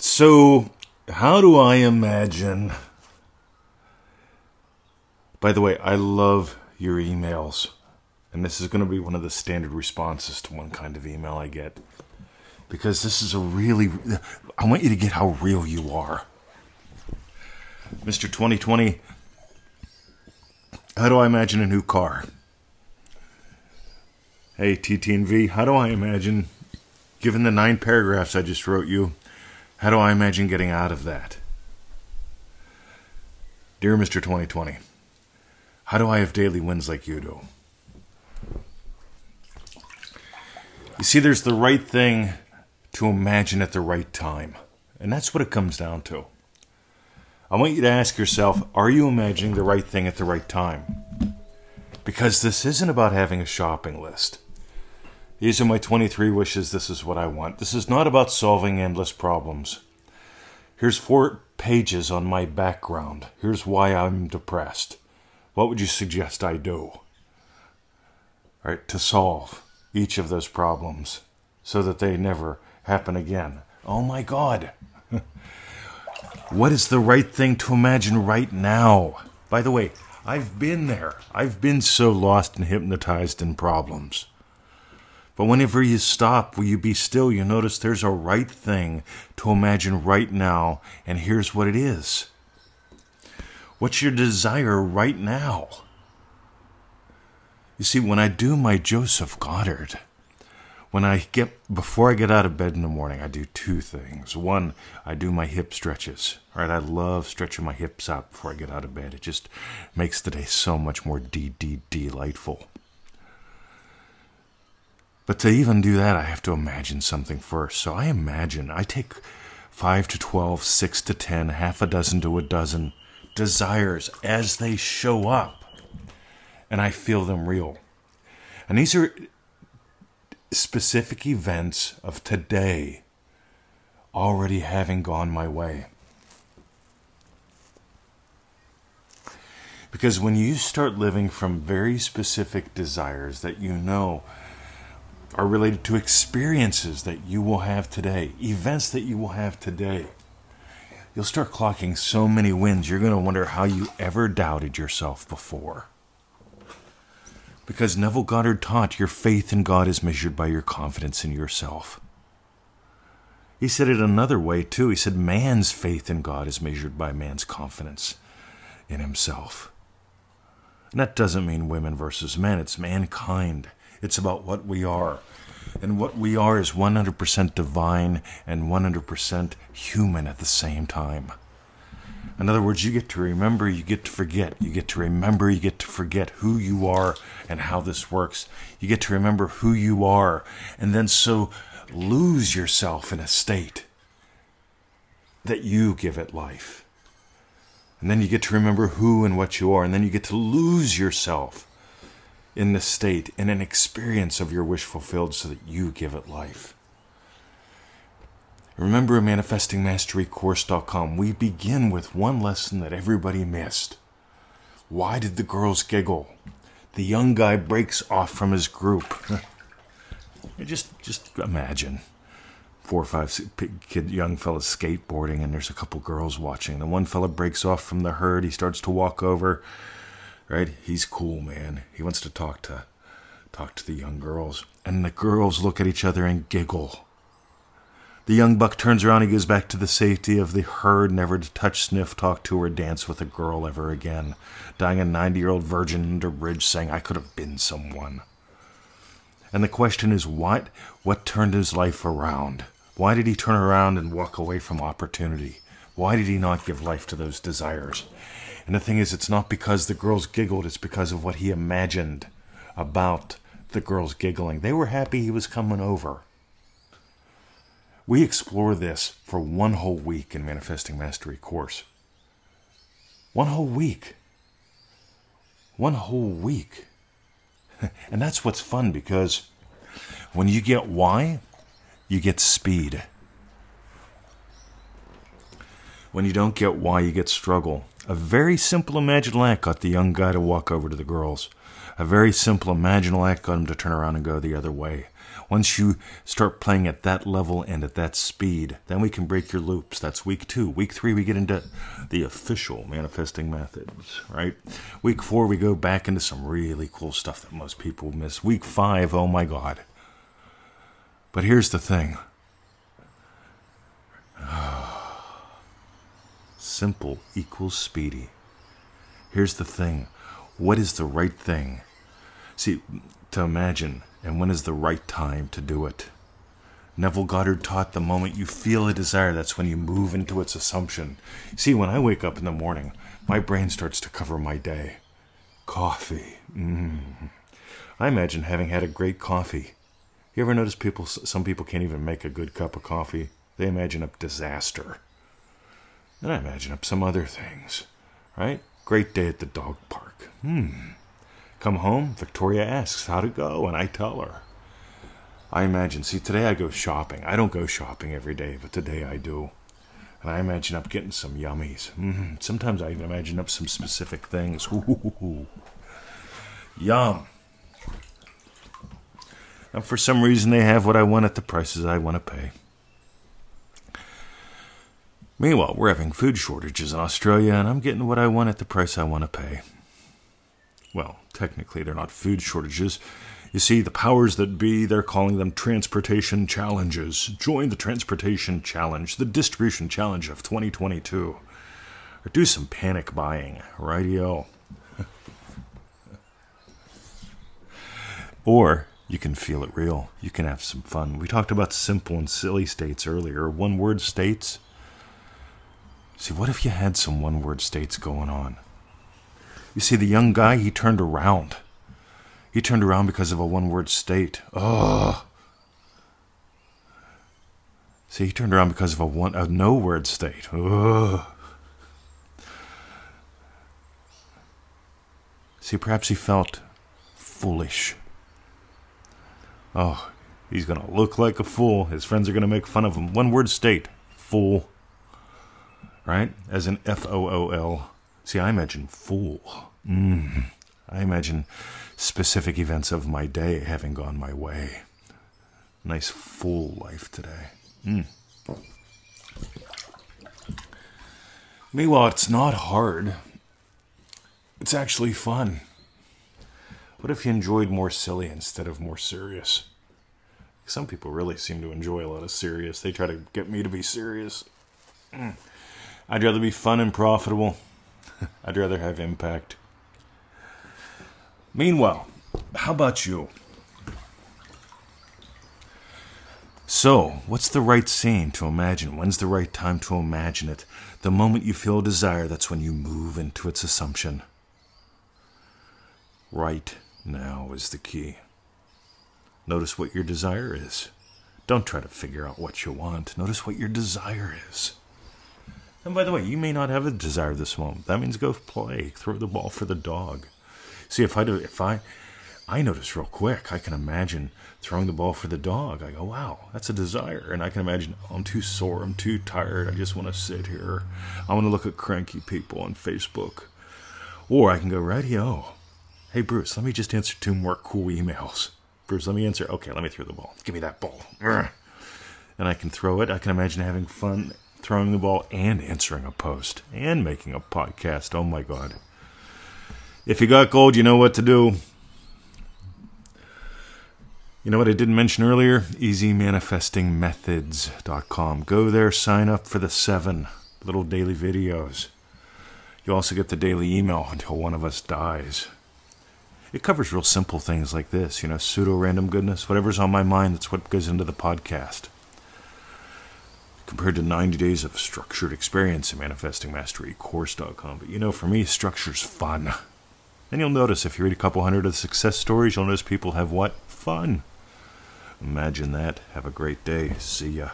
So, how do I imagine? By the way, I love your emails. And this is going to be one of the standard responses to one kind of email I get. Because this is a really, I want you to get how real you are. Mr. 2020, how do I imagine a new car? Hey, TTNV, how do I imagine, given the nine paragraphs I just wrote you, how do I imagine getting out of that? Dear Mr. 2020, how do I have daily wins like you do? You see, there's the right thing to imagine at the right time. And that's what it comes down to. I want you to ask yourself are you imagining the right thing at the right time? Because this isn't about having a shopping list. These are my 23 wishes. This is what I want. This is not about solving endless problems. Here's four pages on my background. Here's why I'm depressed. What would you suggest I do? All right, to solve each of those problems so that they never happen again. Oh my God. what is the right thing to imagine right now? By the way, I've been there. I've been so lost and hypnotized in problems. But whenever you stop, will you be still? You notice there's a right thing to imagine right now, and here's what it is. What's your desire right now? You see, when I do my Joseph Goddard, when I get before I get out of bed in the morning, I do two things. One, I do my hip stretches. All right, I love stretching my hips out before I get out of bed. It just makes the day so much more d d delightful. But to even do that, I have to imagine something first. So I imagine I take five to twelve, six to ten, half a dozen to a dozen desires as they show up and I feel them real. And these are specific events of today already having gone my way. Because when you start living from very specific desires that you know are related to experiences that you will have today, events that you will have today, you'll start clocking so many wins, you're going to wonder how you ever doubted yourself before. Because Neville Goddard taught your faith in God is measured by your confidence in yourself. He said it another way, too. He said, Man's faith in God is measured by man's confidence in himself. And that doesn't mean women versus men, it's mankind. It's about what we are. And what we are is 100% divine and 100% human at the same time. In other words, you get to remember, you get to forget. You get to remember, you get to forget who you are and how this works. You get to remember who you are and then so lose yourself in a state that you give it life. And then you get to remember who and what you are, and then you get to lose yourself in the state, in an experience of your wish fulfilled so that you give it life. Remember at ManifestingMasteryCourse.com, we begin with one lesson that everybody missed. Why did the girls giggle? The young guy breaks off from his group. just, just imagine four or five kid, young fellas skateboarding, and there's a couple girls watching. The one fella breaks off from the herd. He starts to walk over. Right? He's cool, man. He wants to talk to talk to the young girls, and the girls look at each other and giggle. The young buck turns around, he goes back to the safety of the herd, never to touch, sniff, talk to, or dance with a girl ever again, dying a 90 year old virgin under bridge saying, I could have been someone. And the question is, what, what turned his life around? Why did he turn around and walk away from opportunity? Why did he not give life to those desires? And the thing is, it's not because the girls giggled, it's because of what he imagined about the girls giggling. They were happy he was coming over. We explore this for one whole week in Manifesting Mastery course. One whole week. One whole week. and that's what's fun because when you get why, you get speed. When you don't get why, you get struggle. A very simple imaginal act got the young guy to walk over to the girls. A very simple imaginal act got him to turn around and go the other way. Once you start playing at that level and at that speed, then we can break your loops. That's week two. Week three, we get into the official manifesting methods, right? Week four, we go back into some really cool stuff that most people miss. Week five, oh my God. But here's the thing oh. Simple equals speedy. Here's the thing what is the right thing? See, to imagine and when is the right time to do it. Neville Goddard taught the moment you feel a desire, that's when you move into its assumption. See, when I wake up in the morning, my brain starts to cover my day. Coffee. Mm. I imagine having had a great coffee. You ever notice people, some people can't even make a good cup of coffee? They imagine a disaster. And I imagine up some other things, right? Great day at the dog park. Hmm. Come home, Victoria asks how to go, and I tell her. I imagine, see, today I go shopping. I don't go shopping every day, but today I do. And I imagine up getting some yummies. Mm-hmm. Sometimes I even imagine up some specific things. Ooh, yum. And for some reason, they have what I want at the prices I want to pay. Meanwhile, we're having food shortages in Australia, and I'm getting what I want at the price I want to pay. Well, technically, they're not food shortages. You see, the powers that be, they're calling them transportation challenges. Join the transportation challenge, the distribution challenge of 2022. Or do some panic buying, rightio. or you can feel it real. You can have some fun. We talked about simple and silly states earlier, one word states. See, what if you had some one word states going on? You see, the young guy, he turned around. He turned around because of a one word state. Oh. See, he turned around because of a one a no word state. Ugh. See, perhaps he felt foolish. Oh, he's to look like a fool. His friends are to make fun of him. One word state fool. Right? As in F O O L. See, I imagine fool. Mm. I imagine specific events of my day having gone my way. Nice full life today. Mm. Meanwhile, it's not hard. It's actually fun. What if you enjoyed more silly instead of more serious? Some people really seem to enjoy a lot of serious. They try to get me to be serious. Mm. I'd rather be fun and profitable. I'd rather have impact. Meanwhile, how about you? So, what's the right scene to imagine? When's the right time to imagine it? The moment you feel a desire, that's when you move into its assumption. Right now is the key. Notice what your desire is. Don't try to figure out what you want. Notice what your desire is. And by the way, you may not have a desire this moment. That means go play. Throw the ball for the dog. See, if I do, if I, I notice real quick, I can imagine throwing the ball for the dog. I go, wow, that's a desire. And I can imagine, oh, I'm too sore, I'm too tired, I just want to sit here. I want to look at cranky people on Facebook. Or I can go, radio. Hey, Bruce, let me just answer two more cool emails. Bruce, let me answer. Okay, let me throw the ball. Give me that ball. And I can throw it. I can imagine having fun throwing the ball and answering a post and making a podcast. Oh my God. If you got gold, you know what to do. You know what I didn't mention earlier? EasyManifestingMethods.com. Go there, sign up for the seven little daily videos. You also get the daily email until one of us dies. It covers real simple things like this, you know, pseudo random goodness. Whatever's on my mind, that's what goes into the podcast. Compared to 90 days of structured experience in ManifestingMasteryCourse.com. But you know, for me, structure's fun. And you'll notice if you read a couple hundred of success stories, you'll notice people have what? Fun. Imagine that. Have a great day. See ya.